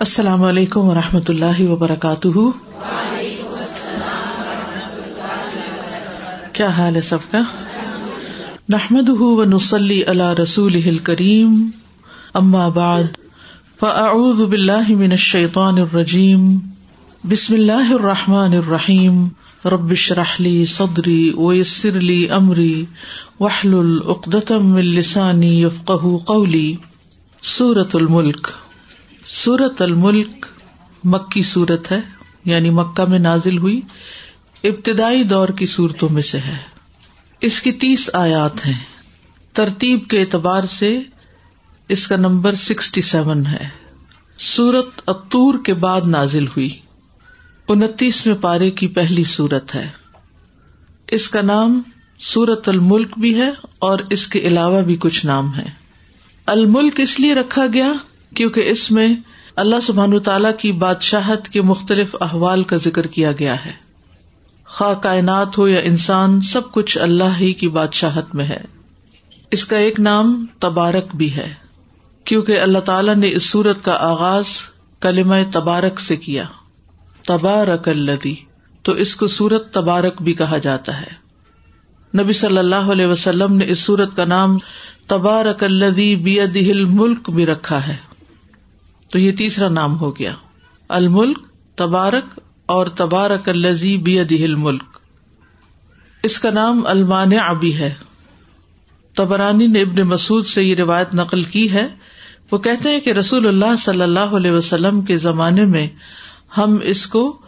السلام علیکم و رحمۃ اللہ وبرکاتہ۔ کیا حال ہے سب کا؟ نحمد و نسلی اللہ رسول کریم اما بعد، فاعوذ باللہ من الشیطان الرجیم۔ بسم اللہ الرحمٰن الرحیم۔ ربش رحلی صدری ویسر لی امری۔ وحل العقدم السانی یفقہ قولی۔ سورت الملک۔ سورت الملک مکی سورت ہے یعنی مکہ میں نازل ہوئی ابتدائی دور کی صورتوں میں سے ہے۔ اس کی تیس آیات ہیں۔ ترتیب کے اعتبار سے اس کا نمبر سکسٹی سیون ہے۔ سورت اتور کے بعد نازل ہوئی۔ انتیسویں پارے کی پہلی سورت ہے۔ اس کا نام سورت الملک بھی ہے اور اس کے علاوہ بھی کچھ نام ہے الملک اس لیے رکھا گیا کیونکہ اس میں اللہ سبحان تعالی کی بادشاہت کے مختلف احوال کا ذکر کیا گیا ہے۔ خواہ کائنات ہو یا انسان، سب کچھ اللہ ہی کی بادشاہت میں ہے۔ اس کا ایک نام تبارک بھی ہے۔ کیونکہ اللہ تعالی نے اس سورت کا آغاز کلم تبارک سے کیا۔ تبارک الدی تو اس کو سورت تبارک بھی کہا جاتا ہے۔ نبی صلی اللہ علیہ وسلم نے اس سورت کا نام تبارک الدی بی ملک بھی رکھا ہے۔ تو یہ تیسرا نام ہو گیا۔ الملک تبارک اور تبارک الزی بی دل ملک اس کا نام المان ابی ہے۔ تبرانی نے ابن مسعد سے یہ روایت نقل کی ہے۔ وہ کہتے ہیں کہ رسول اللہ صلی اللہ علیہ وسلم کے زمانے میں ہم اس کو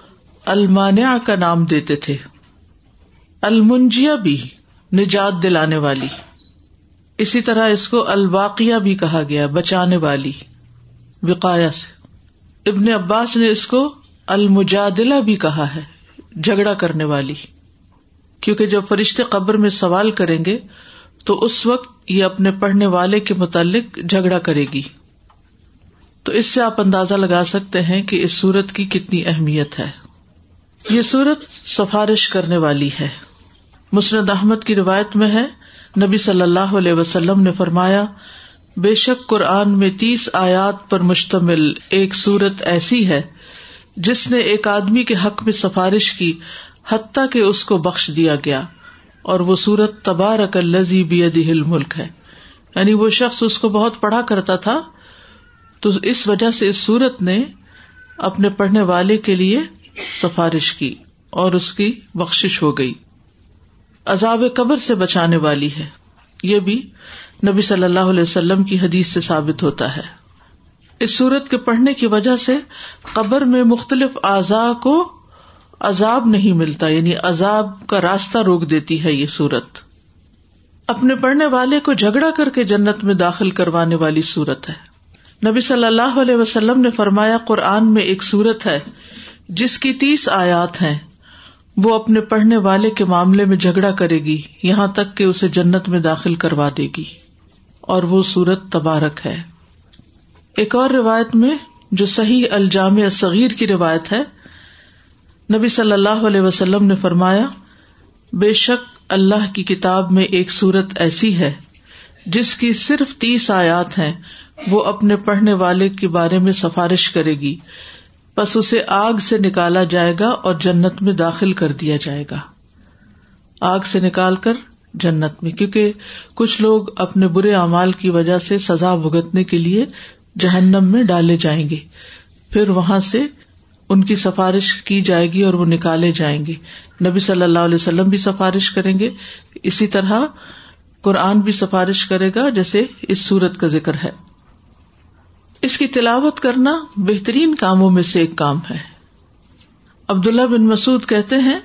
المانیہ کا نام دیتے تھے۔ المنجیا بھی نجات دلانے والی۔ اسی طرح اس کو الباقیہ بھی کہا گیا، بچانے والی۔ وقایا سے۔ ابن عباس نے اس کو المجادلہ بھی کہا ہے، جھگڑا کرنے والی۔ کیونکہ جب فرشتے قبر میں سوال کریں گے، تو اس وقت یہ اپنے پڑھنے والے کے متعلق جھگڑا کرے گی۔ تو اس سے آپ اندازہ لگا سکتے ہیں کہ اس سورت کی کتنی اہمیت ہے۔ یہ سورت سفارش کرنے والی ہے۔ مسرد احمد کی روایت میں ہے، نبی صلی اللہ علیہ وسلم نے فرمایا بے شک قرآن میں تیس آیات پر مشتمل ایک سورت ایسی ہے جس نے ایک آدمی کے حق میں سفارش کی حتیٰ کہ اس کو بخش دیا گیا اور وہ سورت تبارک الزی دل ملک ہے۔ یعنی وہ شخص اس کو بہت پڑھا کرتا تھا، تو اس وجہ سے اس سورت نے اپنے پڑھنے والے کے لیے سفارش کی اور اس کی بخش ہو گئی۔ عذاب قبر سے بچانے والی ہے۔ یہ بھی نبی صلی اللہ علیہ وسلم کی حدیث سے ثابت ہوتا ہے۔ اس سورت کے پڑھنے کی وجہ سے قبر میں مختلف اعضاء کو عذاب نہیں ملتا یعنی عذاب کا راستہ روک دیتی ہے یہ سورت۔ اپنے پڑھنے والے کو جھگڑا کر کے جنت میں داخل کروانے والی سورت ہے۔ نبی صلی اللہ علیہ وسلم نے فرمایا، قرآن میں ایک سورت ہے، جس کی تیس آیات ہیں۔ وہ اپنے پڑھنے والے کے معاملے میں جھگڑا کرے گی، یہاں تک کہ اسے جنت میں داخل کروا دے گی۔ اور وہ سورت تبارک ہے۔ ایک اور روایت میں جو صحیح الجام صغیر کی روایت ہے، نبی صلی اللہ علیہ وسلم نے فرمایا، بے شک اللہ کی کتاب میں ایک سورت ایسی ہے، جس کی صرف تیس آیات ہیں، وہ اپنے پڑھنے والے کے بارے میں سفارش کرے گی۔ بس اسے آگ سے نکالا جائے گا اور جنت میں داخل کر دیا جائے گا۔ آگ سے نکال کر جنت میں، کیونکہ کچھ لوگ اپنے برے اعمال کی وجہ سے سزا بھگتنے کے لیے جہنم میں ڈالے جائیں گے۔ پھر وہاں سے ان کی سفارش کی جائے گی اور وہ نکالے جائیں گے۔ نبی صلی اللہ علیہ وسلم بھی سفارش کریں گے۔ اسی طرح قرآن بھی سفارش کرے گا، جیسے اس سورت کا ذکر ہے۔ اس کی تلاوت کرنا بہترین کاموں میں سے ایک کام ہے۔ عبداللہ بن مسعد کہتے ہیں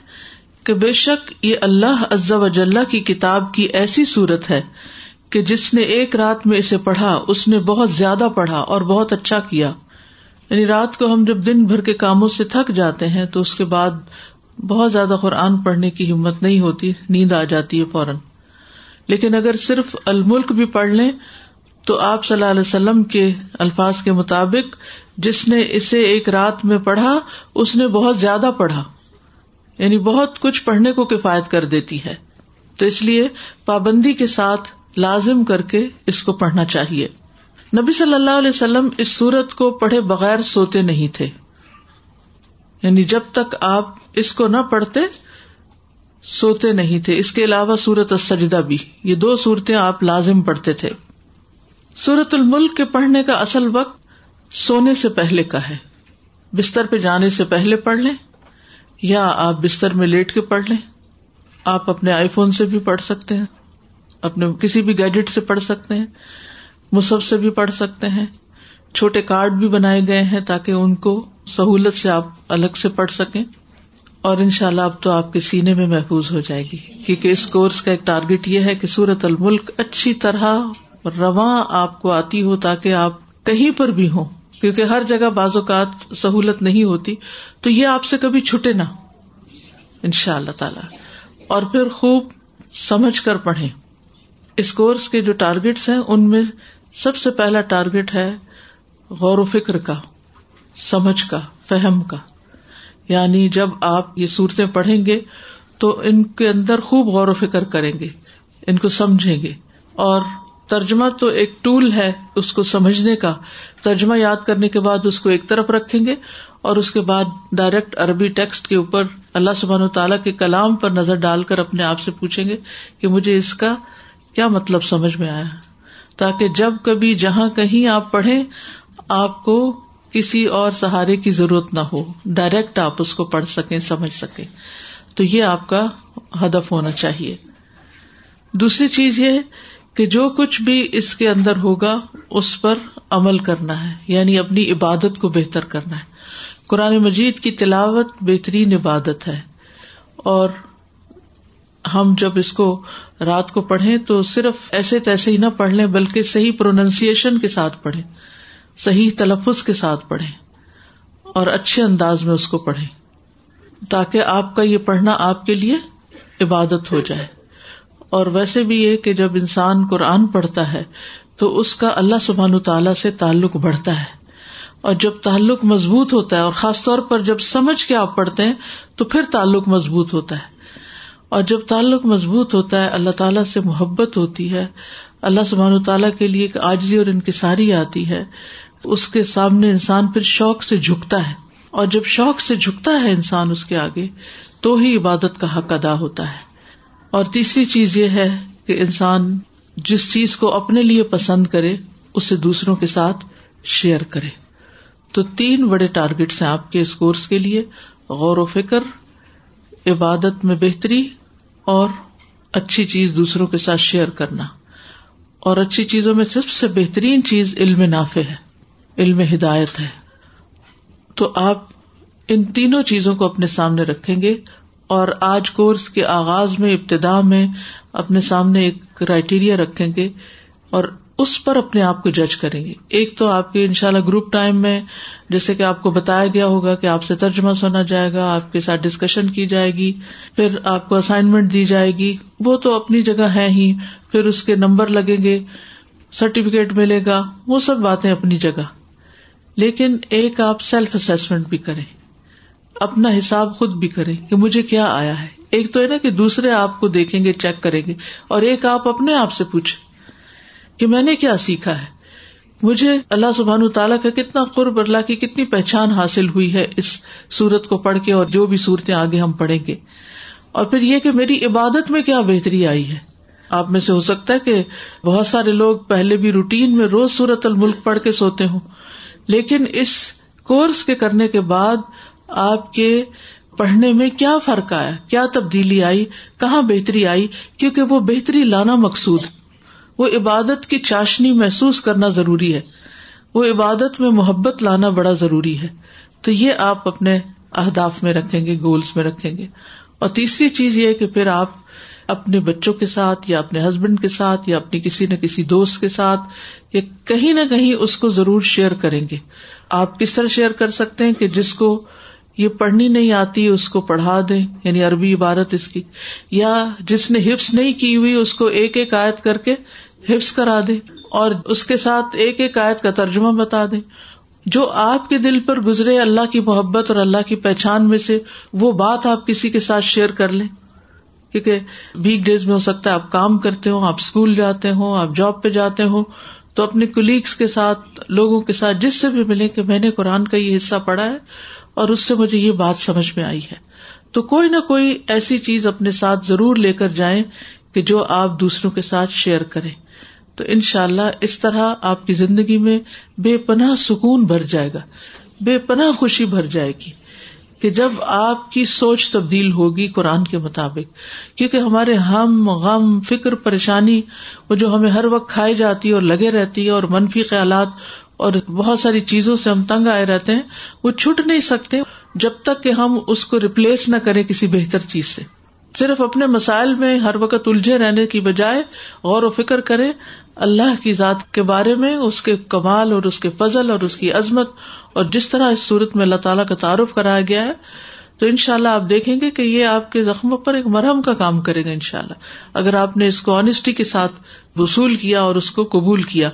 کہ بے شک یہ اللہ عزا وجاللہ کی کتاب کی ایسی صورت ہے کہ جس نے ایک رات میں اسے پڑھا، اس نے بہت زیادہ پڑھا اور بہت اچھا کیا۔ یعنی رات کو ہم جب دن بھر کے کاموں سے تھک جاتے ہیں تو اس کے بعد بہت زیادہ قرآن پڑھنے کی ہمت نہیں ہوتی، نیند آ جاتی ہے فوراً۔ لیکن اگر صرف الملک بھی پڑھ لیں، تو آپ صلی اللہ علیہ وسلم کے الفاظ کے مطابق جس نے اسے ایک رات میں پڑھا، اس نے بہت زیادہ پڑھا۔ یعنی بہت کچھ پڑھنے کو کفایت کر دیتی ہے۔ تو اس لیے پابندی کے ساتھ لازم کر کے اس کو پڑھنا چاہیے۔ نبی صلی اللہ علیہ وسلم اس سورت کو پڑھے بغیر سوتے نہیں تھے۔ یعنی جب تک آپ اس کو نہ پڑھتے، سوتے نہیں تھے۔ اس کے علاوہ سورت السجدہ بھی، یہ دو صورتیں آپ لازم پڑھتے تھے۔ سورت الملک کے پڑھنے کا اصل وقت سونے سے پہلے کا ہے۔ بستر پہ جانے سے پہلے پڑھ لیں۔ یا آپ بستر میں لیٹ کے پڑھ لیں؟ آپ اپنے آئی فون سے بھی پڑھ سکتے ہیں، اپنے کسی بھی گیجٹ سے پڑھ سکتے ہیں، مصحف سے بھی پڑھ سکتے ہیں، چھوٹے کارڈ بھی بنائے گئے ہیں تاکہ ان کو سہولت سے آپ الگ سے پڑھ سکیں۔ اور ان شاء اللہ اب تو آپ کے سینے میں محفوظ ہو جائے گی۔ کیونکہ اس کورس کا ایک ٹارگیٹ یہ ہے کہ سورت الملک اچھی طرح رواں آپ کو آتی ہو تاکہ آپ کہیں پر بھی ہوں۔ کیونکہ ہر جگہ بعض اوقات سہولت نہیں ہوتی۔ تو یہ آپ سے کبھی چھٹے نہ ان شاء اللہ تعالی۔ اور پھر خوب سمجھ کر پڑھیں۔ اس کورس کے جو ٹارگیٹس ہیں، ان میں سب سے پہلا ٹارگیٹ ہے غور و فکر کا، سمجھ کا، فہم کا۔ یعنی جب آپ یہ صورتیں پڑھیں گے تو ان کے اندر خوب غور و فکر کریں گے، ان کو سمجھیں گے۔ اور ترجمہ تو ایک ٹول ہے اس کو سمجھنے کا۔ ترجمہ یاد کرنے کے بعد اس کو ایک طرف رکھیں گے اور اس کے بعد ڈائریکٹ عربی ٹیکسٹ کے اوپر اللہ سبحان و تعالیٰ کے کلام پر نظر ڈال کر اپنے آپ سے پوچھیں گے کہ مجھے اس کا کیا مطلب سمجھ میں آیا۔ تاکہ جب کبھی جہاں کہیں آپ پڑھیں، آپ کو کسی اور سہارے کی ضرورت نہ ہو۔ ڈائریکٹ آپ اس کو پڑھ سکیں، سمجھ سکیں۔ تو یہ آپ کا ہدف ہونا چاہیے۔ دوسری چیز یہ کہ جو کچھ بھی اس کے اندر ہوگا، اس پر عمل کرنا ہے یعنی اپنی عبادت کو بہتر کرنا ہے۔ قرآن مجید کی تلاوت بہترین عبادت ہے۔ اور ہم جب اس کو رات کو پڑھیں تو صرف ایسے تیسے ہی نہ پڑھ لیں، بلکہ صحیح پروننسیشن کے ساتھ پڑھیں، صحیح تلفظ کے ساتھ پڑھیں، اور اچھے انداز میں اس کو پڑھیں، تاکہ آپ کا یہ پڑھنا آپ کے لیے عبادت ہو جائے۔ اور ویسے بھی یہ کہ جب انسان قرآن پڑھتا ہے تو اس کا اللہ سبحان تعالی سے تعلق بڑھتا ہے۔ اور جب تعلق مضبوط ہوتا ہے اور خاص طور پر جب سمجھ کے آپ پڑھتے ہیں تو پھر تعلق مضبوط ہوتا ہے۔ اور جب تعلق مضبوط ہوتا ہے اللہ تعالیٰ سے محبت ہوتی ہے، اللہ سبحان تعالیٰ کے لیے ایک آجزی اور انکساری آتی ہے، اس کے سامنے انسان پھر شوق سے جھکتا ہے۔ اور جب شوق سے جھکتا ہے انسان اس کے آگے، تو ہی عبادت کا حق ادا ہوتا ہے۔ اور تیسری چیز یہ ہے کہ انسان جس چیز کو اپنے لیے پسند کرے، اسے دوسروں کے ساتھ شیئر کرے۔ تو تین بڑے ٹارگیٹس ہیں آپ کے اس کورس کے لیے، غور و فکر، عبادت میں بہتری اور اچھی چیز دوسروں کے ساتھ شیئر کرنا۔ اور اچھی چیزوں میں سب سے بہترین چیز علم نافع ہے، علم ہدایت ہے۔ تو آپ ان تینوں چیزوں کو اپنے سامنے رکھیں گے۔ اور آج کورس کے آغاز میں ابتدا میں اپنے سامنے ایک کرائٹیریا رکھیں گے اور اس پر اپنے آپ کو جج کریں گے۔ ایک تو آپ کے ان شاء اللہ گروپ ٹائم میں جیسے کہ آپ کو بتایا گیا ہوگا کہ آپ سے ترجمہ سنا جائے گا، آپ کے ساتھ ڈسکشن کی جائے گی، پھر آپ کو اسائنمنٹ دی جائے گی۔ وہ تو اپنی جگہ ہے ہی، پھر اس کے نمبر لگیں گے سرٹیفکیٹ ملے گا، وہ سب باتیں اپنی جگہ۔ لیکن ایک آپ سیلف اسسمنٹ بھی کریں۔ اپنا حساب خود بھی کریں کہ مجھے کیا آیا ہے۔ ایک تو ہے نا کہ دوسرے آپ کو دیکھیں گے چیک کریں گے، اور ایک آپ اپنے آپ سے پوچھیں کہ میں نے کیا سیکھا ہے۔ مجھے اللہ سبحان تعالیٰ کا کتنا قرب، اللہ کی کتنی پہچان حاصل ہوئی ہے اس سورت کو پڑھ کے، اور جو بھی صورتیں آگے ہم پڑھیں گے۔ اور پھر یہ کہ میری عبادت میں کیا بہتری آئی ہے۔ آپ میں سے ہو سکتا ہے کہ بہت سارے لوگ پہلے بھی روٹین میں روز سورت الملک پڑھ کے سوتے ہوں، لیکن اس کورس کے کرنے کے بعد آپ کے پڑھنے میں کیا فرق آیا؟ کیا تبدیلی آئی؟ کہاں بہتری آئی؟ کیونکہ وہ بہتری لانا مقصود۔ وہ عبادت کی چاشنی محسوس کرنا ضروری ہے۔ وہ عبادت میں محبت لانا بڑا ضروری ہے۔ تو یہ آپ اپنے اہداف میں رکھیں گے گولس میں رکھیں گے۔ اور تیسری چیز یہ کہ پھر آپ اپنے بچوں کے ساتھ یا اپنے ہسبینڈ کے ساتھ یا اپنی کسی نہ کسی دوست کے ساتھ یا کہیں نہ کہیں اس کو ضرور شیئر کریں گے۔ آپ کس طرح شیئر کر سکتے ہیں کہ جس کو یہ پڑھنی نہیں آتی اس کو پڑھا دیں یعنی عربی عبارت اس کی، یا جس نے حفظ نہیں کی ہوئی اس کو ایک ایک آیت کر کے حفظ کرا دے اور اس کے ساتھ ایک ایک آیت کا ترجمہ بتا دے جو آپ کے دل پر گزرے اللہ کی محبت اور اللہ کی پہچان میں سے وہ بات آپ کسی کے ساتھ شیئر کر لیں۔ کیونکہ ویک ڈیز میں ہو سکتا ہے آپ کام کرتے ہو آپ اسکول جاتے ہو آپ جاب پہ جاتے ہو تو اپنے کولیگس کے ساتھ، لوگوں کے ساتھ، جس سے بھی ملے کہ میں نے قرآن کا یہ حصہ پڑھا ہے اور اس سے مجھے یہ بات سمجھ میں آئی ہے۔ تو کوئی نہ کوئی ایسی چیز اپنے ساتھ ضرور لے کر جائیں کہ جو آپ دوسروں کے ساتھ شیئر کریں۔ تو ان شاء اللہ اس طرح آپ کی زندگی میں بے پناہ سکون بھر جائے گا۔ بے پناہ خوشی بھر جائے گی کہ جب آپ کی سوچ تبدیل ہوگی قرآن کے مطابق۔ کیونکہ ہمارے ہم، غم، فکر، پریشانی وہ جو ہمیں ہر وقت کھائی جاتی ہے اور لگے رہتی ہے اور منفی خیالات اور بہت ساری چیزوں سے ہم تنگ آئے رہتے ہیں، وہ چھٹ نہیں سکتے جب تک کہ ہم اس کو ریپلیس نہ کریں کسی بہتر چیز سے۔ صرف اپنے مسائل میں ہر وقت الجھے رہنے کی بجائے غور و فکر کرے اللہ کی ذات کے بارے میں، اس کے کمال اور اس کے فضل اور اس کی عظمت اور جس طرح اس صورت میں اللہ تعالیٰ کا تعارف کرایا گیا ہے، تو ان شاء اللہ آپ دیکھیں گے کہ یہ آپ کے زخموں پر ایک مرہم کا کام کرے گا ان شاء اللہ اگر آپ نے اس کو آنےسٹی کے ساتھ وصول کیا اور اس کو قبول کیا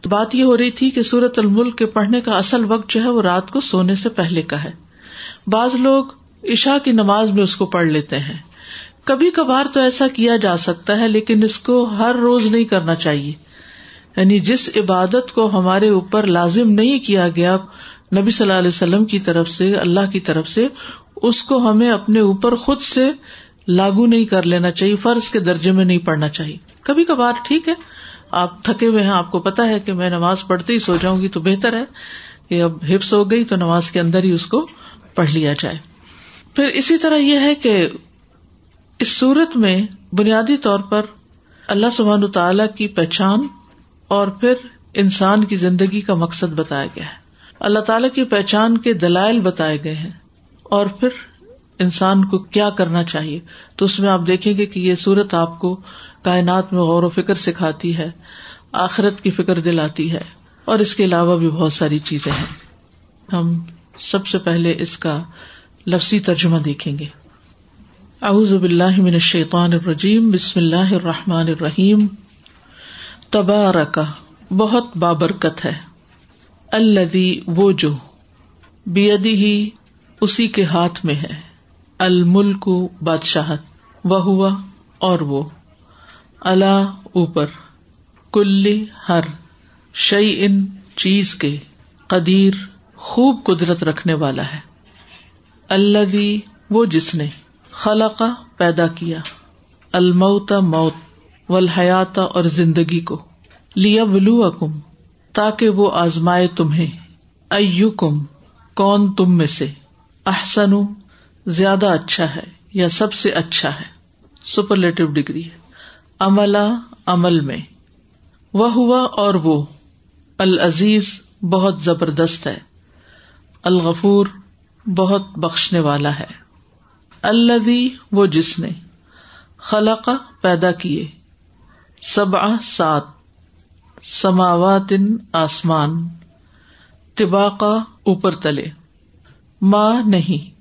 تو بات یہ ہو رہی تھی کہ سورت الملک کے پڑھنے کا اصل وقت جو ہے وہ رات کو سونے سے پہلے کا ہے۔ بعض لوگ عشا کی نماز میں اس کو پڑھ لیتے ہیں۔ کبھی کبھار تو ایسا کیا جا سکتا ہے، لیکن اس کو ہر روز نہیں کرنا چاہیے۔ یعنی جس عبادت کو ہمارے اوپر لازم نہیں کیا گیا نبی صلی اللہ علیہ وسلم کی طرف سے، اللہ کی طرف سے، اس کو ہمیں اپنے اوپر خود سے لاگو نہیں کر لینا چاہیے، فرض کے درجے میں نہیں پڑھنا چاہیے۔ کبھی کبھار ٹھیک ہے آپ تھکے ہوئے ہیں، آپ کو پتا ہے کہ میں نماز پڑھتے ہی سو جاؤں گی تو بہتر ہے کہ اب ہپس ہو گئی تو نماز کے اندر ہی اس کو پڑھ لیا جائے۔ پھر اسی طرح یہ ہے کہ اس صورت میں بنیادی طور پر اللہ سبحان تعالی کی پہچان اور پھر انسان کی زندگی کا مقصد بتایا گیا ہے۔ اللہ تعالی کی پہچان کے دلائل بتائے گئے ہیں اور پھر انسان کو کیا کرنا چاہیے۔ تو اس میں آپ دیکھیں گے کہ یہ صورت آپ کو کائنات میں غور و فکر سکھاتی ہے، آخرت کی فکر دلاتی ہے، اور اس کے علاوہ بھی بہت ساری چیزیں ہیں۔ ہم سب سے پہلے اس کا لفظی ترجمہ دیکھیں گے۔ اعوذ باللہ من الشیطان الرجیم، بسم اللہ الرحمٰن الرحیم۔ تبارکا بہت بابرکت ہے۔ الدی وہ جو بیدی ہی اسی کے ہاتھ میں ہے۔ الملک بادشاہت، وہ ہوا اور وہ۔ اللہ اوپر، کلی ہر شعی ان چیز کے قدیر خوب قدرت رکھنے والا ہے۔ اللہ وہ جس نے خلقہ پیدا کیا، الموت موت و اور زندگی کو۔ لیا بلو کم تاکہ وہ آزمائے تمہیں۔ او کم کون تم میں سے۔ احسن زیادہ اچھا ہے یا سب سے اچھا ہے۔ سپرلیٹو ڈگری ہے۔ عملہ عمل میں۔ وہ ہوا اور وہ۔ العزیز بہت زبردست ہے۔ الغفور بہت بخشنے والا ہے۔ الدی وہ جس نے خلق پیدا کیے۔ سب سات۔ سماوات آسمان۔ طباقہ اوپر تلے۔ ماں نہیں،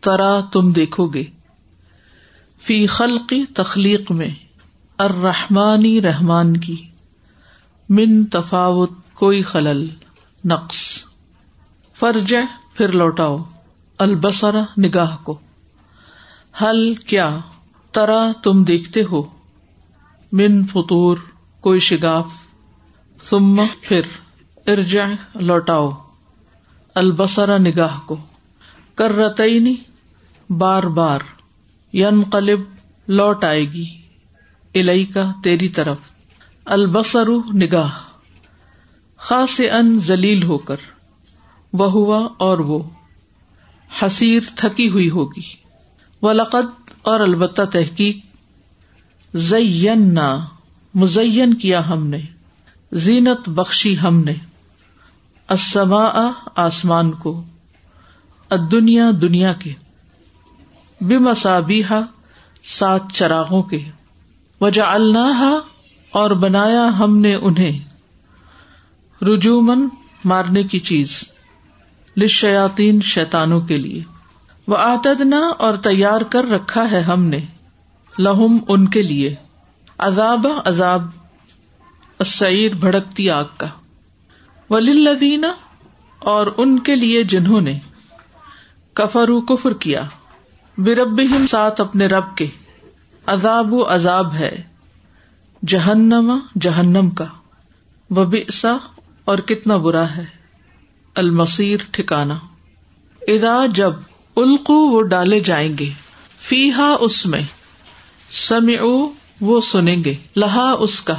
ترا تم دیکھو گے۔ فی خلقی تخلیق میں۔ ارحمانی رحمان کی۔ من تفاوت کوئی خلل، نقص۔ فرج پھر لوٹاؤ۔ البسرا نگاہ کو۔ حل کیا، ترا تم دیکھتے ہو۔ من فطور، کوئی شگاف۔ ثم پھر ارجع، لوٹاؤ۔ البسرا نگاہ کو۔ کر رتعینی بار بار۔ ین قلب لوٹ آئے گی۔ الئی کا تیری طرف۔ البسر نگاہ خاص ان ذلیل ہو کر۔ وہ ہوا اور وہ، حسیر تھکی ہوئی ہوگی۔ و لقت اور البتہ تحقیق زینا مزین کیا ہم نے۔ زینت بخشی ہم نے۔ اسما آسمان کو۔ دنیا دنیا کے۔ بے مسابیہ سات چراغوں کے۔ وجہ اللہ اور بنایا ہم نے انہیں۔ رجومن مارنے کی چیز۔ لشیاتین شیتانوں کے لیے۔ وہ آتدنا اور تیار کر رکھا ہے ہم نے۔ لہم ان کے لیے۔ عذاب عذاب۔ سعید بھڑکتی آگ کا۔ ولیدینہ اور ان کے لیے جنہوں نے کفرو کفر کیا۔ برب ساتھ اپنے رب کے۔ عذاب و عذاب ہے۔ جہنم جہنم کا۔ و بسا اور کتنا برا ہے۔ المسیر ٹھکانا ادا جب القو وہ ڈالے جائیں گے فی ہا اس میں۔ سم وہ سنیں گے۔ لہا اس کا۔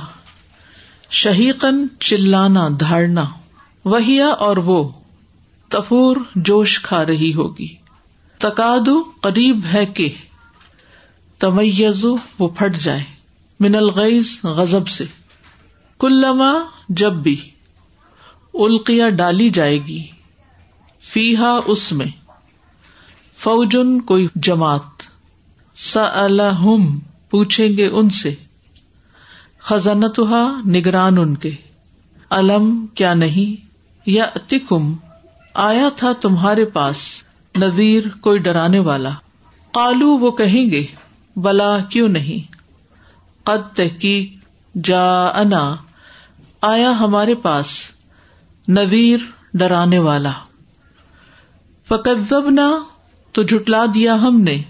شہیقن چلانا، دھاڑنا۔ وہیا اور وہ۔ تفور جوش کھا رہی ہوگی۔ تقادو قریب ہے کہ تمیزو، وہ پھٹ جائے من الغیز غزب سے۔ کلما، جب بھی۔ القیا ڈالی جائے گی۔ فی اس میں۔ فوجن، کوئی جماعت۔ سم پوچھیں گے ان سے۔ خزانت نگران ان کے۔ علم کیا نہیں؟ یا تکم آیا تھا تمہارے پاس۔ نذیر، کوئی ڈرانے والا۔ کالو وہ کہیں گے۔ بلا کیوں نہیں؟ قد تحقیق جا انا آیا ہمارے پاس نذیر ڈرانے والا۔ فقت نہ تو جٹلا دیا ہم نے۔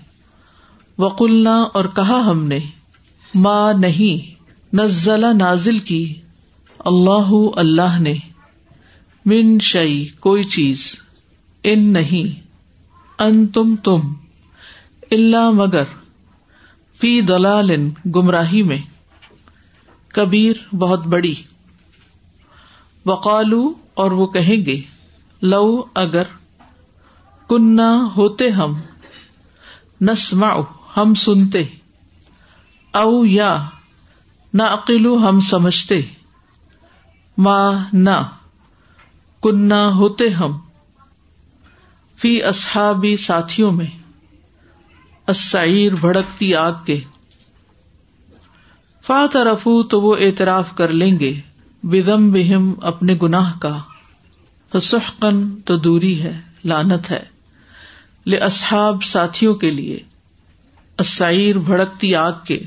وقلنا اور کہا ہم نے۔ ماں نہیں نزلہ نازل کی۔ اللہ اللہ نے۔ من شعی کوئی چیز۔ ان نہیں۔ ان تم۔ تم اللہ مگر۔ فی دلال گمراہی میں۔ کبیر بہت بڑی۔ وقالو، اور وہ کہیں گے، لو اگر کنہ ہوتے ہم نسما ہم سنتے۔ او یا نہ عقلو ہم سمجھتے۔ ماں نہ کنہ ہوتے ہم۔ فی اصحابی ساتھیوں میں۔ اسعیر بھڑکتی آگ کے۔ فا طرف تو وہ اعتراف کر لیں گے بدم بہم اپنے گناہ کا۔ فسحقن تو دوری ہے لانت ہے۔ لے اصحاب ساتھیوں کے لیے۔ اسعیر بھڑکتی آگ کے۔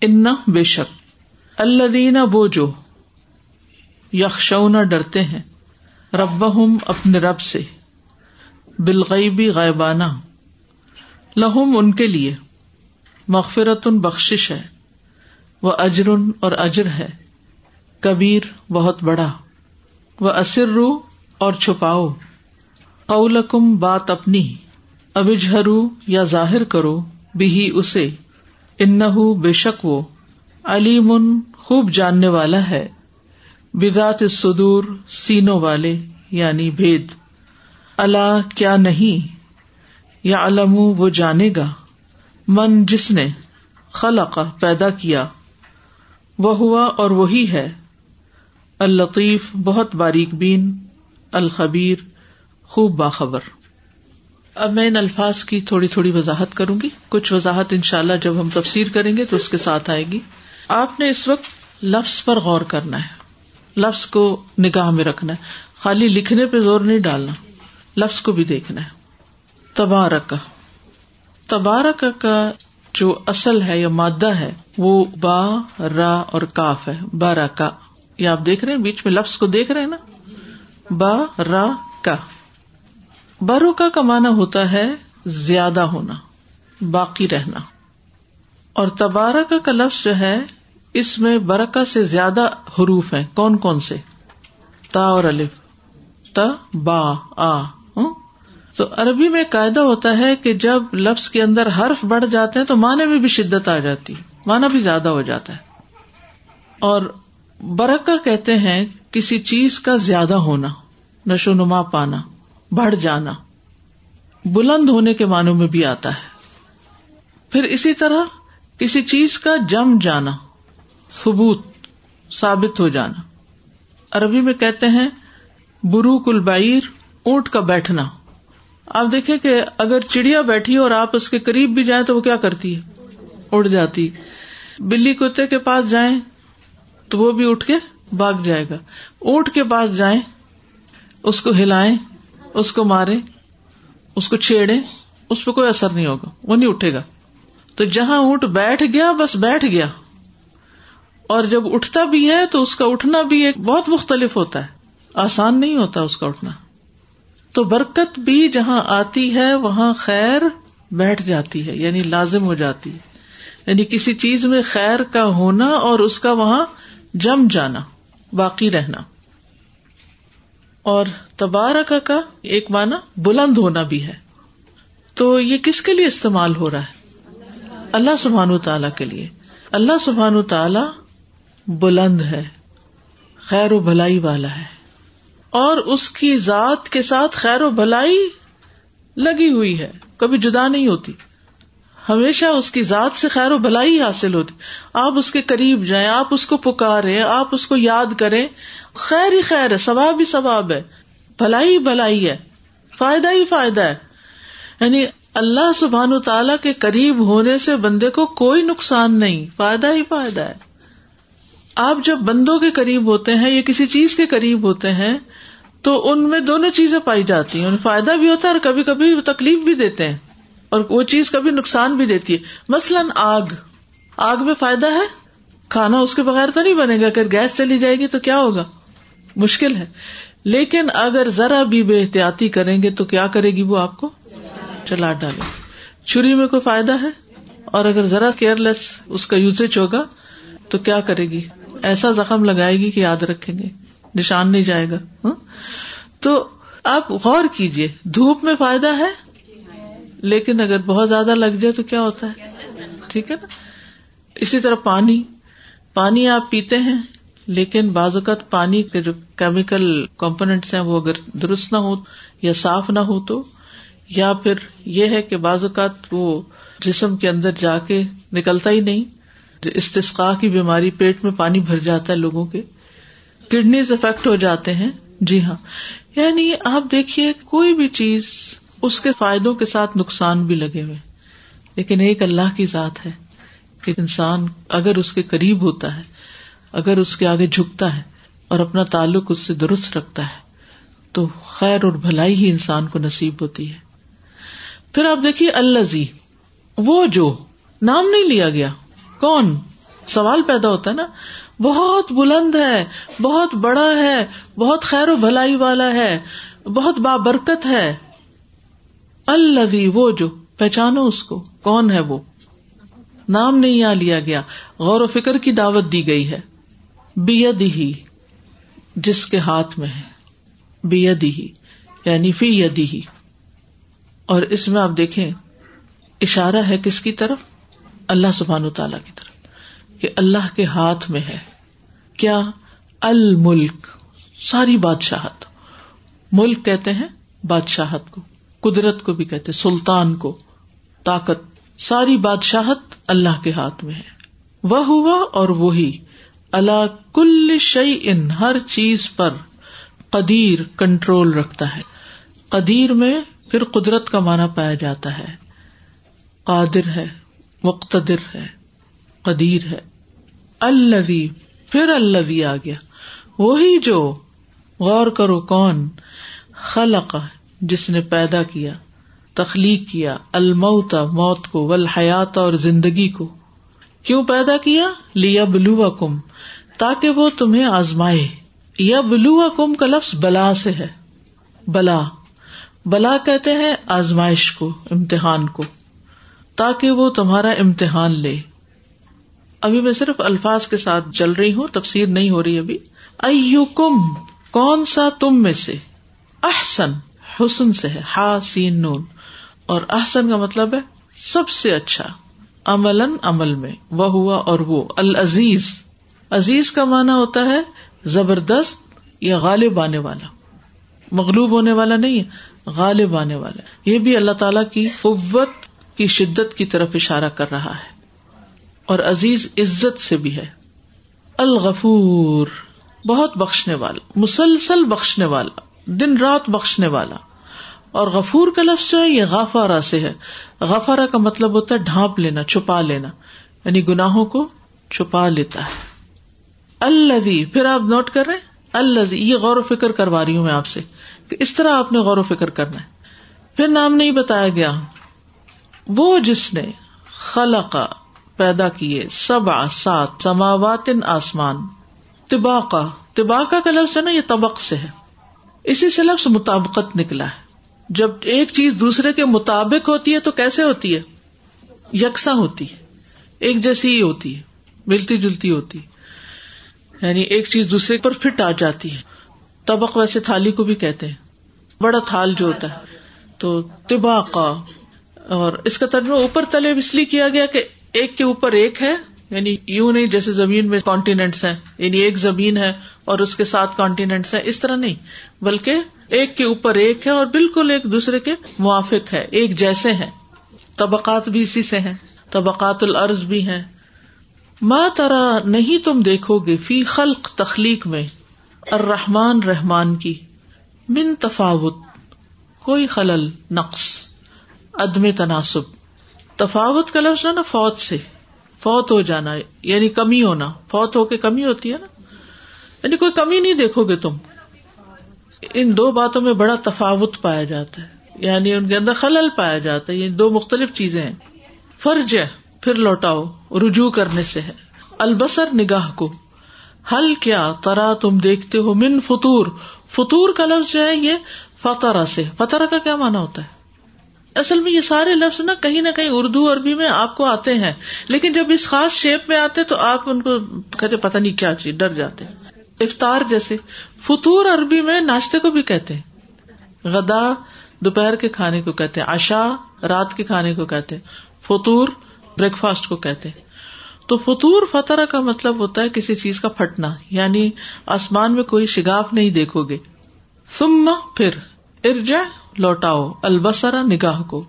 ان بے شک۔ اللہ دینا وہ جو یکشونا ڈرتے ہیں رب اپنے رب سے۔ بالغیبی غائبانہ لہم ان کے لیے۔ مغفرت ان بخش ہے، وہ اجرن اور اجر ہے۔ کبیر بہت بڑا۔ وہ اصر رو اور چھپاؤ۔ قولکم بات اپنی۔ ابجہرو یا ظاہر کرو بھی اسے۔ ان بے شک وہ۔ علیم خوب جاننے والا ہے۔ بذات سدور سینوں والے یعنی بھید۔ اللہ کیا نہیں۔ یا علم وہ جانے گا من جس نے خلق پیدا کیا وہ ہوا اور وہی ہے الطیف بہت باریک بین الخبیر خوب باخبر اب میں ان الفاظ کی تھوڑی تھوڑی وضاحت کروں گی کچھ وضاحت ان شاء اللہ جب ہم تفسیر کریں گے تو اس کے ساتھ آئے گی آپ نے اس وقت لفظ پر غور کرنا ہے لفظ کو نگاہ میں رکھنا ہے خالی لکھنے پہ زور نہیں ڈالنا لفظ کو بھی دیکھنا ہے تبارک۔ تبارک کا جو اصل ہے یا مادہ ہے، وہ با، را اور کاف ہے۔ بارہ کا یہ آپ دیکھ رہے ہیں، بیچ میں لفظ کو دیکھ رہے ہیں نا؟ با، را، کا۔ بروکا کا مانا ہوتا ہے زیادہ ہونا، باقی رہنا۔ اور تبارک کا لفظ جو ہے، اس میں برکا سے زیادہ حروف ہیں۔ کون کون سے؟ تا اور الف۔ تا، با، آ۔ تو عربی میں قاعدہ ہوتا ہے کہ جب لفظ کے اندر حرف بڑھ جاتے ہیں تو معنی میں بھی شدت آ جاتی مانا بھی زیادہ ہو جاتا ہے۔ اور برکا کہتے ہیں کسی چیز کا زیادہ ہونا، نشو نما پانا، بڑھ جانا، بلند ہونے کے معنوں میں بھی آتا ہے۔ پھر اسی طرح کسی چیز کا جم جانا، ثبوت، ثابت ہو جانا۔ عربی میں کہتے ہیں برو کل اونٹ کا بیٹھنا۔ آپ دیکھیں کہ اگر چڑیا بیٹھی اور آپ اس کے قریب بھی جائیں تو وہ کیا کرتی ہے؟ اڑ جاتی بلی کتے کے پاس جائیں تو وہ بھی اٹھ کے بھاگ جائے گا۔ اونٹ کے پاس جائیں، اس کو ہلائیں، اس کو مارے اس کو چھیڑے اس پہ کوئی اثر نہیں ہوگا، وہ نہیں اٹھے گا۔ تو جہاں اونٹ بیٹھ گیا، بس بیٹھ گیا۔ اور جب اٹھتا بھی ہے تو اس کا اٹھنا بھی ایک بہت مختلف ہوتا ہے۔ آسان نہیں ہوتا اس کا اٹھنا۔ تو برکت بھی جہاں آتی ہے وہاں خیر بیٹھ جاتی ہے یعنی لازم ہو جاتی ہے۔ یعنی کسی چیز میں خیر کا ہونا اور اس کا وہاں جم جانا، باقی رہنا۔ اور تبارک کا ایک معنی بلند ہونا بھی ہے۔ تو یہ کس کے لیے استعمال ہو رہا ہے؟ اللہ سبحان تعالی کے لیے۔ اللہ سبحان تعالی بلند ہے، خیر و بھلائی والا ہے۔ اور اس کی ذات کے ساتھ خیر و بھلائی لگی ہوئی ہے، کبھی جدا نہیں ہوتی۔ ہمیشہ اس کی ذات سے خیر و بھلائی حاصل ہوتی۔ آپ اس کے قریب جائیں، آپ اس کو پکارے آپ اس کو یاد کریں۔ خیر ہی خیر ہے، ثواب ہی ثواب ہے۔ بھلائی بھلائی ہے، فائدہ ہی فائدہ ہے۔ یعنی اللہ سبحان و تعالی کے قریب ہونے سے بندے کو کوئی نقصان نہیں، فائدہ ہی فائدہ ہے۔ آپ جب بندوں کے قریب ہوتے ہیں یا کسی چیز کے قریب ہوتے ہیں تو ان میں دونوں چیزیں پائی جاتی ہیں۔ ان فائدہ بھی ہوتا ہے اور کبھی کبھی تکلیف بھی دیتے ہیں۔ اور وہ چیز کبھی نقصان بھی دیتی ہے۔ مثلاً آگ۔ آگ میں فائدہ ہے؟ کھانا اس کے بغیر تو نہیں بنے گا۔ اگر گیس چلی جائے گی تو کیا ہوگا؟ مشکل ہے۔ لیکن اگر ذرا بھی بے احتیاطی کریں گے تو کیا کرے گی وہ آپ کو؟ چلا ڈالے۔ چھری میں کوئی فائدہ ہے؟ اور اگر ذرا کیئر لیس اس کا یوزیج ہوگا تو کیا کرے گی؟ ایسا زخم لگائے گی کہ یاد رکھیں گے۔ نشان نہیں جائے گا۔ ہاں؟ تو آپ غور کیجیے دھوپ میں فائدہ ہے؟ لیکن اگر بہت زیادہ لگ جائے تو کیا ہوتا ہے؟ ٹھیک ہے نا؟ اسی طرح پانی پانی آپ پیتے ہیں، لیکن بعض اوقات پانی کے جو کیمیکل کمپونیٹس ہیں، وہ اگر درست نہ ہو یا صاف نہ ہو تو، یا پھر یہ ہے کہ بعض اوقات وہ جسم کے اندر جا کے نکلتا ہی نہیں استسقا کی بیماری پیٹ میں پانی بھر جاتا ہے لوگوں کے کڈنیز افیکٹ ہو جاتے ہیں۔ جی ہاں۔ یعنی آپ دیکھیے کوئی بھی چیز اس کے فائدوں کے ساتھ نقصان بھی لگے ہوئے۔ لیکن ایک اللہ کی ذات ہے کہ انسان اگر اس کے قریب ہوتا ہے، اگر اس کے آگے جھکتا ہے اور اپنا تعلق اس سے درست رکھتا ہے، تو خیر اور بھلائی ہی انسان کو نصیب ہوتی ہے۔ پھر آپ دیکھیے اللہ زی وہ جو نام نہیں لیا گیا، کون؟ سوال پیدا ہوتا ہے نا۔ بہت بلند ہے، بہت بڑا ہے، بہت خیر و بھلائی والا ہے، بہت بابرکت ہے۔ الوی وہ جو، پہچانو اس کو، کون ہے وہ؟ نام نہیں یہاں لیا گیا، غور و فکر کی دعوت دی گئی ہے۔ بید ہی جس کے ہاتھ میں ہے۔ بید ہی یعنی فی یدی ہی اور اس میں آپ دیکھیں، اشارہ ہے کس کی طرف؟ اللہ سبحان تعالی کی طرف۔ کہ اللہ کے ہاتھ میں ہے۔ کیا الملک، ساری بادشاہت۔ ملک کہتے ہیں بادشاہت کو، قدرت کو بھی کہتے سلطان کو۔ طاقت، ساری بادشاہت اللہ کے ہاتھ میں ہے۔ وہ ہوا اور وہی۔ اللہ کل شعی ان ہر چیز پر قدیر، کنٹرول رکھتا ہے۔ قدیر میں پھر قدرت کا مانا پایا جاتا ہے۔ قادر ہے، مقتدر ہے۔ قدیر ہے۔ الوی پھر الوی آ گیا۔ وہی جو، غور کرو کون، خلق، جس نے پیدا کیا، تخلیق کیا الموتا موت کو ولحیات اور زندگی کو۔ کیوں پیدا کیا؟ لیا بلو کم تاکہ وہ تمہیں آزمائے۔ یا بلو کم کا لفظ بلا سے ہے۔ بلا۔ بلا کہتے ہیں آزمائش کو، امتحان کو۔ تاکہ وہ تمہارا امتحان لے۔ ابھی میں صرف الفاظ کے ساتھ چل رہی ہوں، تفسیر نہیں ہو رہی ابھی۔ او کم کون سا تم میں سے؟ احسن، حسن سے ہے ہا سین نون اور احسن کا مطلب ہے سب سے اچھا عمل عمل میں وہ ہوا اور وہ، العزیز۔ عزیز کا مانا ہوتا ہے زبردست یا غالب آنے والا۔ مغلوب ہونے والا نہیں ہے، غالب آنے والا۔ یہ بھی اللہ تعالی کی قوت کی شدت کی طرف اشارہ کر رہا ہے۔ اور عزیز عزت سے بھی ہے۔ الغفور، بہت بخشنے والا، مسلسل بخشنے والا، دن رات بخشنے والا۔ اور غفور کا لفظ جو ہے، یہ غافارا سے ہے۔ غفارا کا مطلب ہوتا ہے ڈھانپ لینا، چھپا لینا یعنی گناہوں کو چھپا لیتا ہے۔ اللہ پھر آپ نوٹ کر رہے اللہ یہ غور و فکر کروا رہی ہوں میں آپ سے کہ اس طرح آپ نے غور و فکر کرنا ہے۔ پھر نام نہیں بتایا گیا۔ وہ جس نے خلقا پیدا کیے سب سات، سماوات، آسمان۔ تباقا تباقا کا لفظ ہے نا، یہ طبق سے ہے۔ اسی سے لفظ مطابقت نکلا ہے۔ جب ایک چیز دوسرے کے مطابق ہوتی ہے تو کیسے ہوتی ہے؟ یکساں ہوتی ہے۔ ایک جیسی ہی ہوتی ہے، ملتی جلتی ہوتی یعنی ایک چیز دوسرے پر فٹ آ جاتی ہے۔ طبق ویسے تھالی کو بھی کہتے ہیں۔ بڑا تھال جو ہوتا ہے۔ تو طباقہ اور اس کا ترجمہ اوپر تلے اس لیے کیا گیا کہ ایک کے اوپر ایک ہے یعنی یوں نہیں جیسے زمین میں کانٹینٹس ہیں یعنی ایک زمین ہے اور اس کے ساتھ کانٹینٹس ہیں، اس طرح نہیں۔ بلکہ ایک کے اوپر ایک ہے اور بالکل ایک دوسرے کے موافق ہے، ایک جیسے ہیں۔ طبقات بھی اسی سے ہیں، طبقات العرض بھی ہیں۔ ماں ترا نہیں تم دیکھو گے فی خلق تخلیق میں الرحمن رحمان کی من تفاوت، کوئی خلل، نقص، عدم تناسب۔ تفاوت کا لفظ ہے نا، فوت سے۔ فوت ہو جانا یعنی کمی ہونا۔ فوت ہو کے کمی ہوتی ہے نا۔ یعنی کوئی کمی نہیں دیکھو گے تم۔ ان دو باتوں میں بڑا تفاوت پایا جاتا ہے۔ یعنی ان کے اندر خلل پایا جاتا ہے۔ یہ دو مختلف چیزیں ہیں۔ فرض ہے، پھر لوٹاؤ۔ رجوع کرنے سے ہے۔ البسر نگاہ کو۔ حل کیا، ترا تم دیکھتے ہو من فطور۔ فطور کا لفظ جو ہے، یہ فتح سے۔ فتح کا کیا مانا ہوتا ہے؟ اصل میں یہ سارے لفظ نا کہیں نہ کہیں اردو عربی میں آپ کو آتے ہیں۔ لیکن جب اس خاص شیپ میں آتے تو آپ ان کو کہتے پتہ نہیں کیا چیز، ڈر جاتے۔ افطار جیسے، فطور عربی میں ناشتے کو بھی کہتے ہیں۔ غدا دوپہر کے کھانے کو کہتے ہیں آشا رات کے کھانے کو کہتے فطور بریک فاسٹ کو کہتے تو فطور فتح کا مطلب ہوتا ہے کسی چیز کا پھٹنا یعنی آسمان میں کوئی شگاف نہیں دیکھو گے۔ ثم پھر ارجا لوٹاؤ البسرا نگاہ کو۔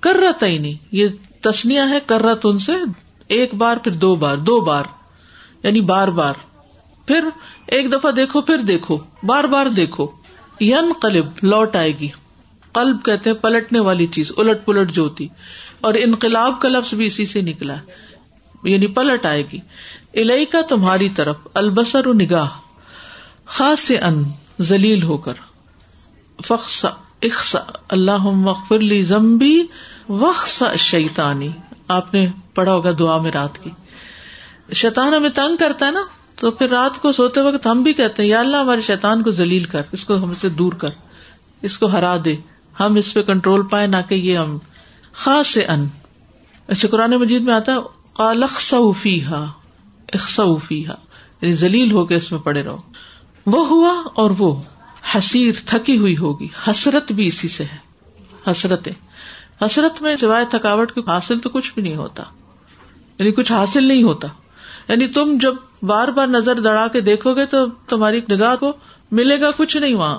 کر رہا یہ تسنیا ہے کر رہا سے، ایک بار پھر دو بار دو بار یعنی بار بار۔ پھر ایک دفعہ دیکھو، پھر دیکھو، بار بار دیکھو۔ ین قلب، لوٹ آئے گی۔ قلب کہتے ہیں پلٹنے والی چیز، الٹ پلٹ جو ہوتی۔ اور انقلاب کا لفظ بھی اسی سے نکلا۔ یعنی پلٹ آئے گی۔ الہی کا تمہاری طرف البسر و نگاہ خاص سے ان ذلیل ہو کر۔ فخص اخسا اللہ مغفر لی زمبی وخص شیتانی آپ نے پڑھا ہوگا دعا میں رات کی۔ شیتان ہمیں تنگ کرتا ہے نا، تو پھر رات کو سوتے وقت ہم بھی کہتے ہیں، یا اللہ ہمارے شیتان کو ذلیل کر، اس کو ہم سے دور کر، اس کو ہرا دے۔ ہم اس پہ کنٹرول پائے نہ کہ یہ ہم۔ خاص ان اچھا قرآن مجید میں آتا ہے ہا اخصوفی ہا یعنی ذلیل ہو کے اس میں پڑے رہو۔ وہ ہوا اور وہ۔ حسیر تھکی ہوئی ہوگی۔ حسرت بھی اسی سے ہے۔ حسرت حسرت میں سوائے تھکاوٹ کے حاصل تو کچھ بھی نہیں ہوتا۔ یعنی کچھ حاصل نہیں ہوتا۔ یعنی تم جب بار بار نظر دڑا کے دیکھو گے تو تمہاری نگاہ کو ملے گا کچھ نہیں وہاں۔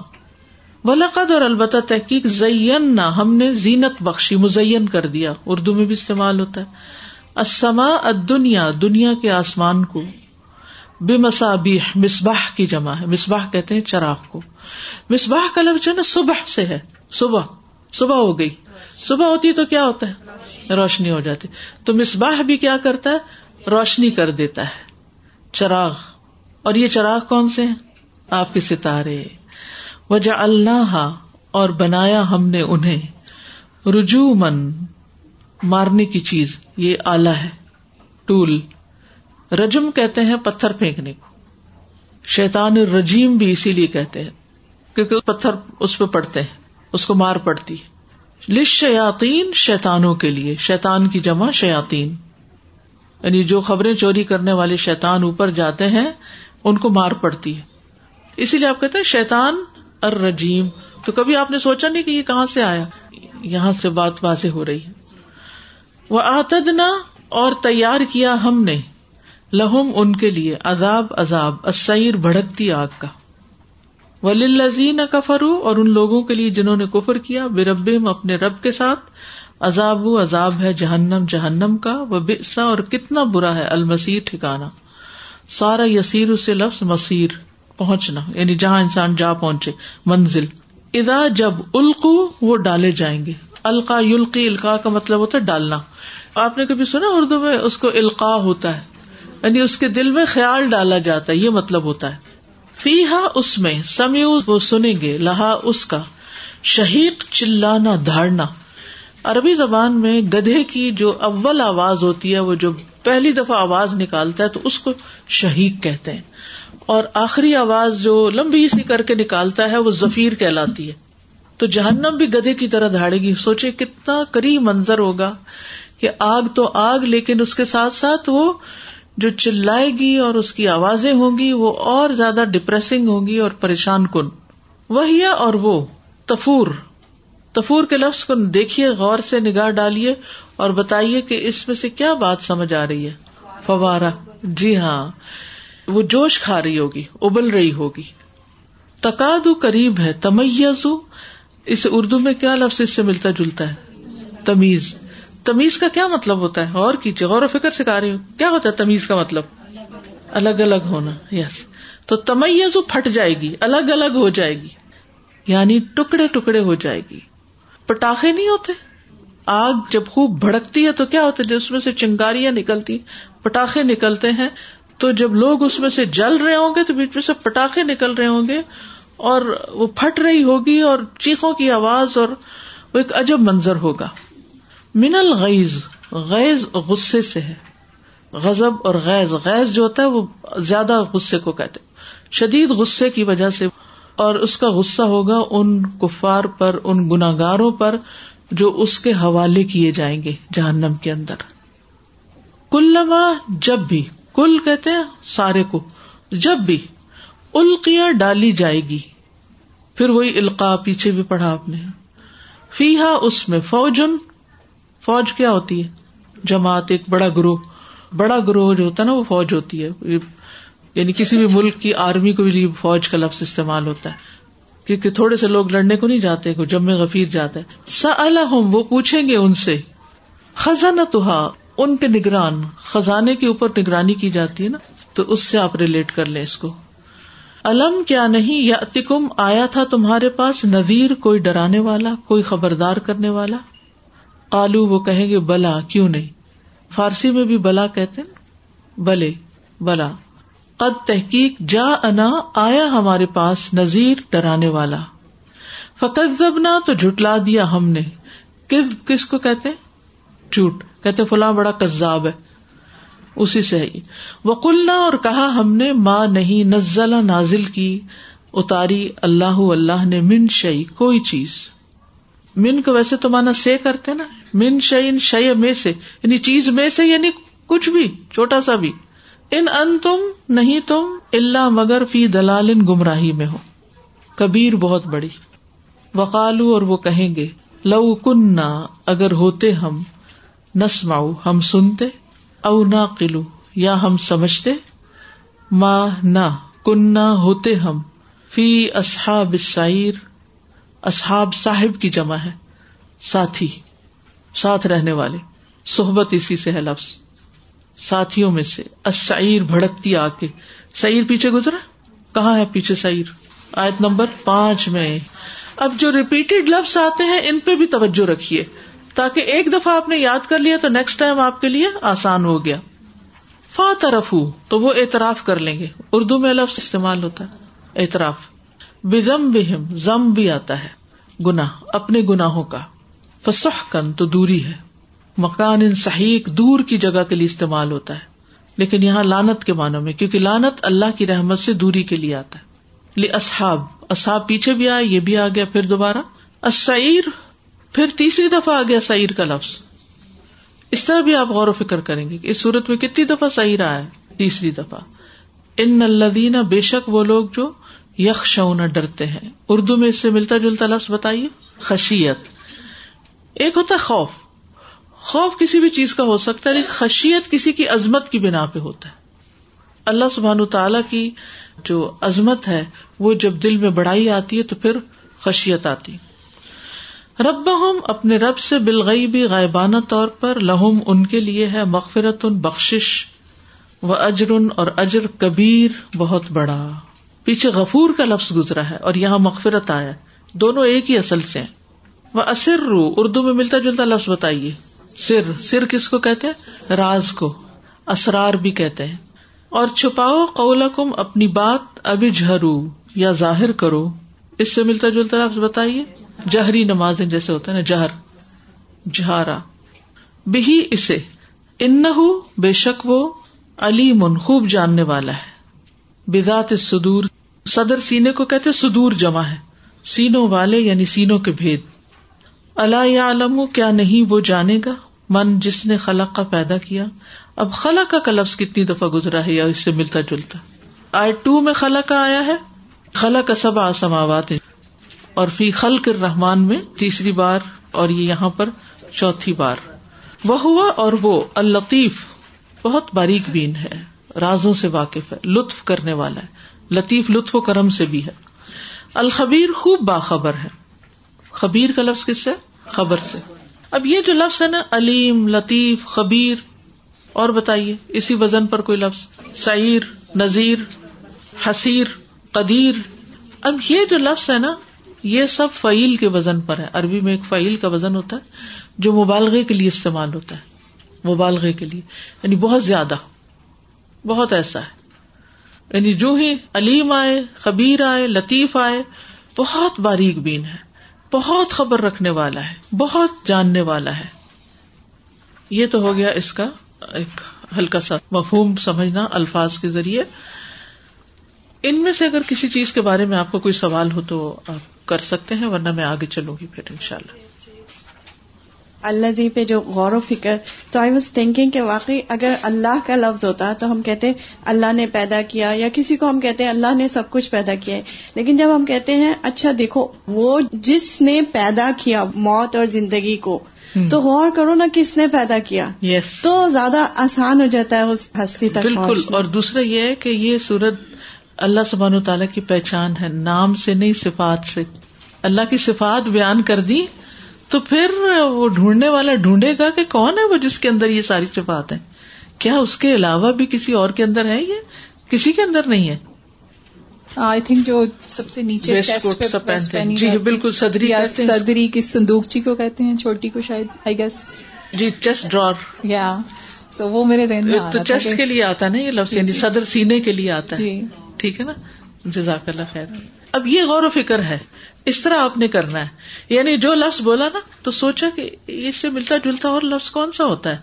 بلاقد اور البتہ تحقیق زین نہ ہم نے زینت بخشی، مزین کر دیا۔ اردو میں بھی استعمال ہوتا ہے۔ اسما دنیا دنیا کے آسمان کو۔ بے مسابی مسباہ کی جمع ہے۔ مسباہ کہتے ہیں چراغ کو۔ مسباہ کا لفظ جو ہے نا، صبح سے ہے۔ صبح صبح ہو گئی۔ صبح ہوتی تو کیا ہوتا ہے؟ روشنی ہو جاتی۔ تو مسباہ بھی کیا کرتا ہے؟ روشنی کر دیتا ہے۔ چراغ۔ اور یہ چراغ کون سے ہیں؟ آپ کے ستارے۔ وجہ اللہ اور بنایا ہم نے انہیں۔ رجو من مارنے کی چیز۔ یہ آلہ ہے، ٹول۔ رجم کہتے ہیں پتھر پھینکنے کو۔ شیتان رجیم بھی اسی لیے کہتے ہیں۔ کیونکہ پتھر اس پہ پڑتے ہیں، اس کو مار پڑتی لش شیاتین شیتانوں کے لیے شیتان کی جمع شیاتین یعنی جو خبریں چوری کرنے والے شیتان اوپر جاتے ہیں، ان کو مار پڑتی ہے۔ اسی لیے آپ کہتے ہیں شیتان الرجیم۔ تو کبھی آپ نے سوچا نہیں کہ یہ کہاں سے آیا؟ یہاں سے بات واضح ہو رہی ہے۔ وہ آتدنا اور تیار کیا ہم نے، لہم ان کے لیے عذاب عذاب اسیر بھڑکتی آگ کا۔ ولزین کفرو اور ان لوگوں کے لیے جنہوں نے کفر کیا بے رب اپنے رب کے ساتھ، عذاب و عذاب ہے جہنم جہنم کا وہ بسا اور کتنا برا ہے المسیر ٹھکانا۔ سارا یسیر اسے لفظ مسیر، پہنچنا یعنی جہاں انسان جا پہنچے، منزل۔ ادا جب القو، وہ ڈالے جائیں گے۔ القا یلقی، القا کا مطلب ہوتا ہے ڈالنا۔ آپ نے کبھی سنا اردو میں، اس کو القا ہوتا ہے یعنی اس کے دل میں خیال ڈالا جاتا ہے، یہ مطلب ہوتا ہے۔ فی ہا اس میں سمیو وہ سنیں گے، لہا اس کا۔ شہید چلانا، دھاڑنا۔ عربی زبان میں گدھے کی جو اول آواز ہوتی ہے، وہ جو پہلی دفعہ آواز نکالتا ہے، تو اس کو شہید کہتے ہیں۔ اور آخری آواز جو لمبی سی کر کے نکالتا ہے، وہ ظفیر کہلاتی ہے۔ تو جہنم بھی گدے کی طرح دھاڑے گی۔ سوچے کتنا قریب منظر ہوگا کہ آگ تو آگ، لیکن اس کے ساتھ ساتھ وہ جو چلائے گی اور اس کی آوازیں ہوں گی وہ اور زیادہ ڈپریسنگ ہوں گی اور پریشان کن۔ وہی اور وہ، تفور۔ تفور کے لفظ کو دیکھیے، غور سے نگاہ ڈالیے اور بتائیے کہ اس میں سے کیا بات سمجھ آ رہی ہے۔ فوارا جی ہاں وہ جوش کھا رہی ہوگی، ابل رہی ہوگی۔ تقاد قریب ہے، تمیزو۔ اس اردو میں کیا لفظ اس سے ملتا جلتا ہے؟ تمیز۔ تمیز کا کیا مطلب ہوتا ہے؟ اور کیجیے، غور و فکر سکھا رہی ہو کیا ہوتا ہے تمیز کا مطلب؟ الگ الگ ہونا یس تو تمیز پھٹ جائے گی، الگ الگ ہو جائے گی یعنی ٹکڑے ٹکڑے ہو جائے گی۔ پٹاخے نہیں ہوتے؟ آگ جب خوب بھڑکتی ہے تو کیا ہوتا ہے؟ اس میں سے چنگاریاں نکلتی، پٹاخے نکلتے ہیں۔ تو جب لوگ اس میں سے جل رہے ہوں گے تو بیچ میں سے پٹاخے نکل رہے ہوں گے اور وہ پھٹ رہی ہوگی اور چیخوں کی آواز اور وہ ایک عجب منظر ہوگا۔ من الغیز غیز غصے سے ہے۔ غزب اور غیز غیز جو ہوتا ہے وہ زیادہ غصے کو کہتے شدید غصے کی وجہ سے اور اس کا غصہ ہوگا ان کفار پر، ان گناگاروں پر جو اس کے حوالے کیے جائیں گے جہنم کے اندر۔ کل جب بھی۔ کل کہتے ہیں سارے کو۔ جب بھی۔ القیا ڈالی جائے گی۔ پھر وہی القا پیچھے بھی پڑھا آپ نے۔ فی ہا اس میں فوجن فوج کیا ہوتی ہے؟ جماعت ایک بڑا گروہ بڑا گروہ جو ہوتا ہے نا وہ فوج ہوتی ہے۔ یعنی کسی بھی ملک کی آرمی کو بھی فوج کا لفظ استعمال ہوتا ہے۔ کیونکہ تھوڑے سے لوگ لڑنے کو نہیں جاتے کو غفیر جاتا ہے۔ س وہ پوچھیں گے ان سے۔ خزانہ تو ان کے نگران، خزانے کے اوپر نگرانی کی جاتی ہے نا؟ تو اس سے آپ ریلیٹ کر لیں اس کو۔ الم کیا نہیں یا اتکم آیا تھا تمہارے پاس نذیر، کوئی ڈرانے والا، کوئی خبردار کرنے والا؟ کالو وہ کہیں گے بلا، کیوں نہیں؟ فارسی میں بھی بلا کہتے بلے، بلا۔ قد تحقیق جا انا آیا ہمارے پاس نذیر ڈرانے والا۔ فقط زبنا تو جٹلا دیا ہم نے۔ کس کس کو کہتے جھوٹ۔ کہتے فلاں بڑا کزاب ہے۔ اسی سے ہی وکلنا اور کہا ہم نے ماں نہیں، نزل، نازل کی، اتاری اللہ اللہ نے من شعی کوئی چیز۔ من کو ویسے تو مانا سے کرتے نا۔ من شعین شعی میں سے یعنی چیز میں سے یعنی کچھ بھی، چھوٹا سا بھی۔ ان ان تم نہیں تم اللہ مگر فی دلال گمراہی میں ہو۔ کبیر بہت بڑی۔ وقالو، اور وہ کہیں گے، لو کن اگر ہوتے ہم نسماؤ ہم سنتے، او نہ قلو یا ہم سمجھتے ماں نہ کنہ ہوتے ہم، فی اصحاب سائر اصحاب صاحب کی جمع ہے، ساتھی، ساتھ رہنے والے، صحبت اسی سے ہے لفظ۔ ساتھیوں میں سے اسعیر بھڑکتی آ کے۔ سعیر پیچھے گزرا؟ کہاں ہے پیچھے سعیر؟ آیت نمبر پانچ میں۔ اب جو ریپیٹڈ لفظ آتے ہیں، ان پہ بھی توجہ رکھیے۔ تاکہ ایک دفعہ آپ نے یاد کر لیا تو نیکسٹ ٹائم آپ کے لیے آسان ہو گیا۔ فا طرف تو وہ اعتراف کر لیں گے۔ اردو میں لفظ استعمال ہوتا ہے، اعتراف۔ بزم بہم زم بھی آتا ہے گنا اپنے گناہوں کا۔ فسح کن تو دوری ہے۔ مکان ان صحیح دور کی جگہ کے لیے استعمال ہوتا ہے، لیکن یہاں لانت کے معنوں میں، کیونکہ لانت اللہ کی رحمت سے دوری کے لیے آتا ہے۔ اصحاب اصحاب پیچھے بھی آئے، یہ بھی آ گیا، پھر دوبارہ۔ اسعیر پھر تیسری دفعہ آ گیا سعیر کا لفظ۔ اس طرح بھی آپ غور و فکر کریں گے کہ اس صورت میں کتنی دفعہ سعیر آیا ہے، تیسری دفعہ۔ ان الدین بے شک وہ لوگ جو یک شونا ڈرتے ہیں۔ اردو میں اس سے ملتا جلتا لفظ بتائیے؟ خشیت۔ ایک ہوتا ہے خوف۔ خوف کسی بھی چیز کا ہو سکتا ہے، لیکن خشیت کسی کی عظمت کی بنا پہ ہوتا ہے۔ اللہ سبحان تعالی کی جو عظمت ہے، وہ جب دل میں بڑائی آتی ہے تو پھر خشیت آتی۔ رب ہم اپنے رب سے بالغئی بھی غائبانہ طور پر، لہم ان کے لیے ہے مغفرت ان بخش و اجرن اور اجر کبیر بہت بڑا۔ پیچھے غفور کا لفظ گزرا ہے اور یہاں مغفرت آیا دونوں ایک ہی اصل سے وہ اصر رو اردو میں ملتا جلتا لفظ بتائیے۔ سر سر کس کو کہتے ہیں؟ راز کو۔ اسرار بھی کہتے ہیں۔ اور چھپاؤ قول کم اپنی بات ابھی جھرو یا ظاہر کرو۔ اس سے ملتا جلتا آپ بتائیے۔ جہری نماز جیسے ہوتا ہے نا، جہر۔ جہارا بھی اسے۔ ان بے شک وہ علی من خوب جاننے والا ہے۔ بذات سدور صدر سینے کو کہتے سدور جمع ہے۔ سینوں والے یعنی سینوں کے بھید۔ اللہ یا علم کیا نہیں وہ جانے گا؟ من جس نے خلق کا پیدا کیا۔ اب خلا کا لفظ کتنی دفعہ گزرا ہے یا اس سے ملتا جلتا۔ آئی ٹو میں خلا کا آیا ہے۔ خلا کا سب آسماوات اور فی خل کر رحمان میں تیسری بار اور یہ یہاں پر چوتھی بار۔ وہ ہوا اور وہ الطیف بہت باریک بین ہے۔ رازوں سے واقف ہے، لطف کرنے والا ہے۔ لطیف لطف و کرم سے بھی ہے۔ الخبیر خوب باخبر ہے۔ خبیر کا لفظ کس سے؟ خبر سے۔ اب یہ جو لفظ ہے نا، علیم، لطیف، خبیر، اور بتائیے، اسی وزن پر کوئی لفظ؟ سعیر، نذیر، حسیر، قدیر۔ اب یہ جو لفظ ہے نا، یہ سب فعیل کے وزن پر ہے۔ عربی میں ایک فعیل کا وزن ہوتا ہے، جو مبالغے کے لیے استعمال ہوتا ہے۔ مبالغے کے لیے یعنی بہت زیادہ، بہت ایسا ہے۔ یعنی جو ہی علیم آئے، خبیر آئے، لطیف آئے، بہت باریک بین ہے، بہت خبر رکھنے والا ہے، بہت جاننے والا ہے۔ یہ تو ہو گیا اس کا ایک ہلکا سا مفہوم سمجھنا الفاظ کے ذریعے۔ ان میں سے اگر کسی چیز کے بارے میں آپ کو کوئی سوال ہو تو آپ کر سکتے ہیں، ورنہ میں آگے چلوں گی پھر ان شاء اللہ جی پہ جو غور و فکر تو آئی واز تھنکنگ کہ واقعی اگر اللہ کا لفظ ہوتا تو ہم کہتے اللہ نے پیدا کیا یا کسی کو ہم کہتے ہیں اللہ نے سب کچھ پیدا کیا ہے۔ لیکن جب ہم کہتے ہیں اچھا دیکھو وہ جس نے پیدا کیا موت اور زندگی کو تو غور کرو نا کس نے پیدا کیا۔ Yes. تو زیادہ آسان ہو جاتا ہے اس ہستی تک بالکل۔ اور دوسرا یہ ہے کہ یہ سورت اللہ سبحان و تعالیٰ کی پہچان ہے نام سے نہیں صفات سے۔ اللہ کی صفات بیان کر دی تو پھر وہ ڈھونڈنے والا ڈھونڈے گا کہ کون ہے وہ جس کے اندر یہ ساری صفات ہیں؟ کیا اس کے علاوہ بھی کسی اور کے اندر ہے یہ؟ کسی کے اندر نہیں ہے۔ آئی تھنک جو سب سے نیچے جی بالکل صدری صدری کی سندوک جی کو کہتے ہیں چھوٹی کو شاید I guess G chest drawer یا سو وہ میرے ذہن میں تو چیسٹ کے لیے آتا نا یہ لفظ یعنی جی۔ صدر سینے کے لیے آتا ہے۔ جی۔ ٹھیک ہے نا؟ جزاک اللہ خیر۔ اب یہ غور و فکر ہے۔ اس طرح آپ نے کرنا ہے۔ یعنی جو لفظ بولا نا، تو سوچا کہ اس سے ملتا جلتا اور لفظ کون سا ہوتا ہے؟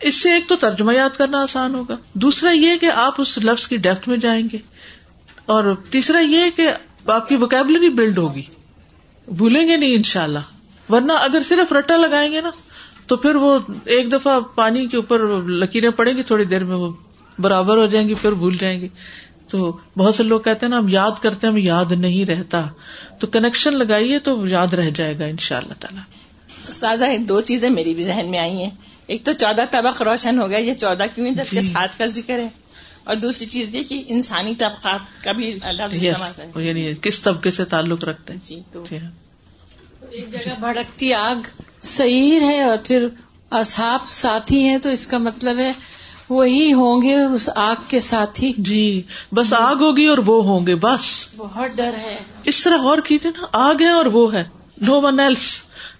اس سے ایک تو ترجمہ یاد کرنا آسان ہوگا۔ دوسرا یہ کہ آپ اس لفظ کی ڈیپتھ میں جائیں گے۔ اور تیسرا یہ کہ آپ کی وکیبلری بلڈ ہوگی۔ بھولیں گے نہیں ان شاء اللہ ورنہ اگر صرف رٹا لگائیں گے نا، تو پھر وہ ایک دفعہ پانی کے اوپر لکیریں پڑیں گی، تھوڑی دیر میں وہ برابر ہو جائیں گی، پھر بھول جائیں گے۔ تو بہت سے لوگ کہتے ہیں نا ہم یاد کرتے ہیں ہم یاد نہیں رہتا۔ تو کنیکشن لگائیے تو یاد رہ جائے گا ان شاء اللہ تعالیٰ۔ استاذہ دو چیزیں میری بھی ذہن میں آئی ہیں۔ ایک تو چودہ طبق روشن ہو گیا یہ چودہ کیوں ہے؟ جبکہ جی۔ سات کا ذکر ہے۔ اور دوسری چیز یہ کہ انسانی طبقات کا بھی یعنی کس طبقے سے تعلق رکھتے ہیں؟ جی تو جی۔ ایک جگہ بھڑکتی آگ سعیر ہے اور پھر اصحاب ساتھی ہیں تو اس کا مطلب ہے وہی ہوں گے اس آگ کے ساتھ ہی جی بس آگ ہوگی اور وہ ہوں گے بس۔ بہت ڈر ہے۔ اس طرح غور کیجیے نا آگ ہے اور وہ ہے۔ نو ون ایلس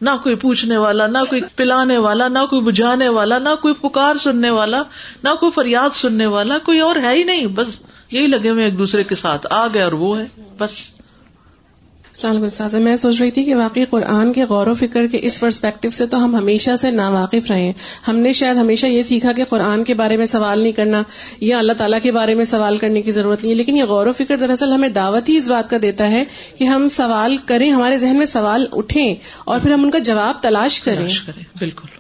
نہ کوئی پوچھنے والا نہ کوئی پلانے والا نہ کوئی بجھانے والا نہ کوئی پکار سننے والا نہ کوئی فریاد سننے والا کوئی اور ہے ہی نہیں بس یہی لگے ہوئے ایک دوسرے کے ساتھ۔ آگ ہے اور وہ ہے بس۔ السلام علیکم استاذہ میں سوچ رہی تھی کہ واقعی قرآن کے غور و فکر کے اس پرسپیکٹو سے تو ہم ہمیشہ سے نا واقف رہے ہیں ہم نے شاید ہمیشہ یہ سیکھا کہ قرآن کے بارے میں سوال نہیں کرنا یا اللہ تعالیٰ کے بارے میں سوال کرنے کی ضرورت نہیں ہے، لیکن یہ غور و فکر دراصل ہمیں دعوت ہی اس بات کا دیتا ہے کہ ہم سوال کریں، ہمارے ذہن میں سوال اٹھیں اور پھر ہم ان کا جواب تلاش کریں، بالکل۔